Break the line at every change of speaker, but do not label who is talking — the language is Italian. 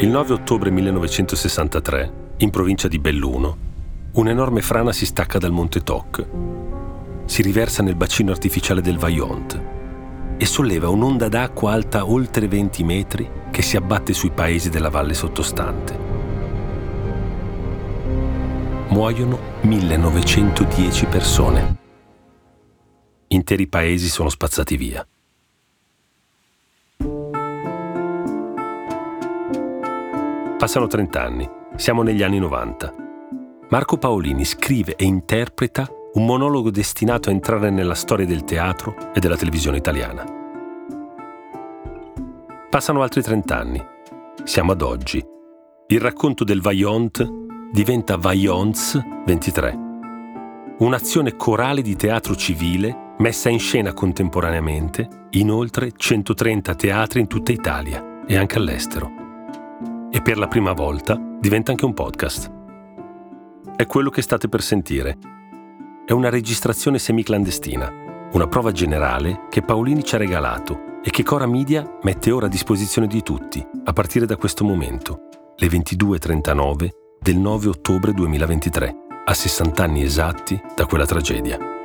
Il 9 ottobre 1963, in provincia di Belluno, un'enorme frana si stacca dal monte Toc. Si riversa nel bacino artificiale del Vaillant e solleva un'onda d'acqua alta oltre 20 metri che si abbatte sui paesi della valle sottostante. Muoiono 1910 persone. Interi paesi sono spazzati via. Passano 30 anni, siamo negli anni 90. Marco Paolini scrive e interpreta un monologo destinato a entrare nella storia del teatro e della televisione italiana. Passano altri 30 anni. Siamo ad oggi. Il racconto del Vaillant diventa Vaillants 23. Un'azione corale di teatro civile messa in scena contemporaneamente in oltre 130 teatri in tutta Italia e anche all'estero per la prima volta diventa anche un podcast. È quello che state per sentire. È una registrazione semiclandestina, una prova generale che Paolini ci ha regalato e che Cora Media mette ora a disposizione di tutti, a partire da questo momento, le 22.39 del 9 ottobre 2023, a 60 anni esatti da quella tragedia.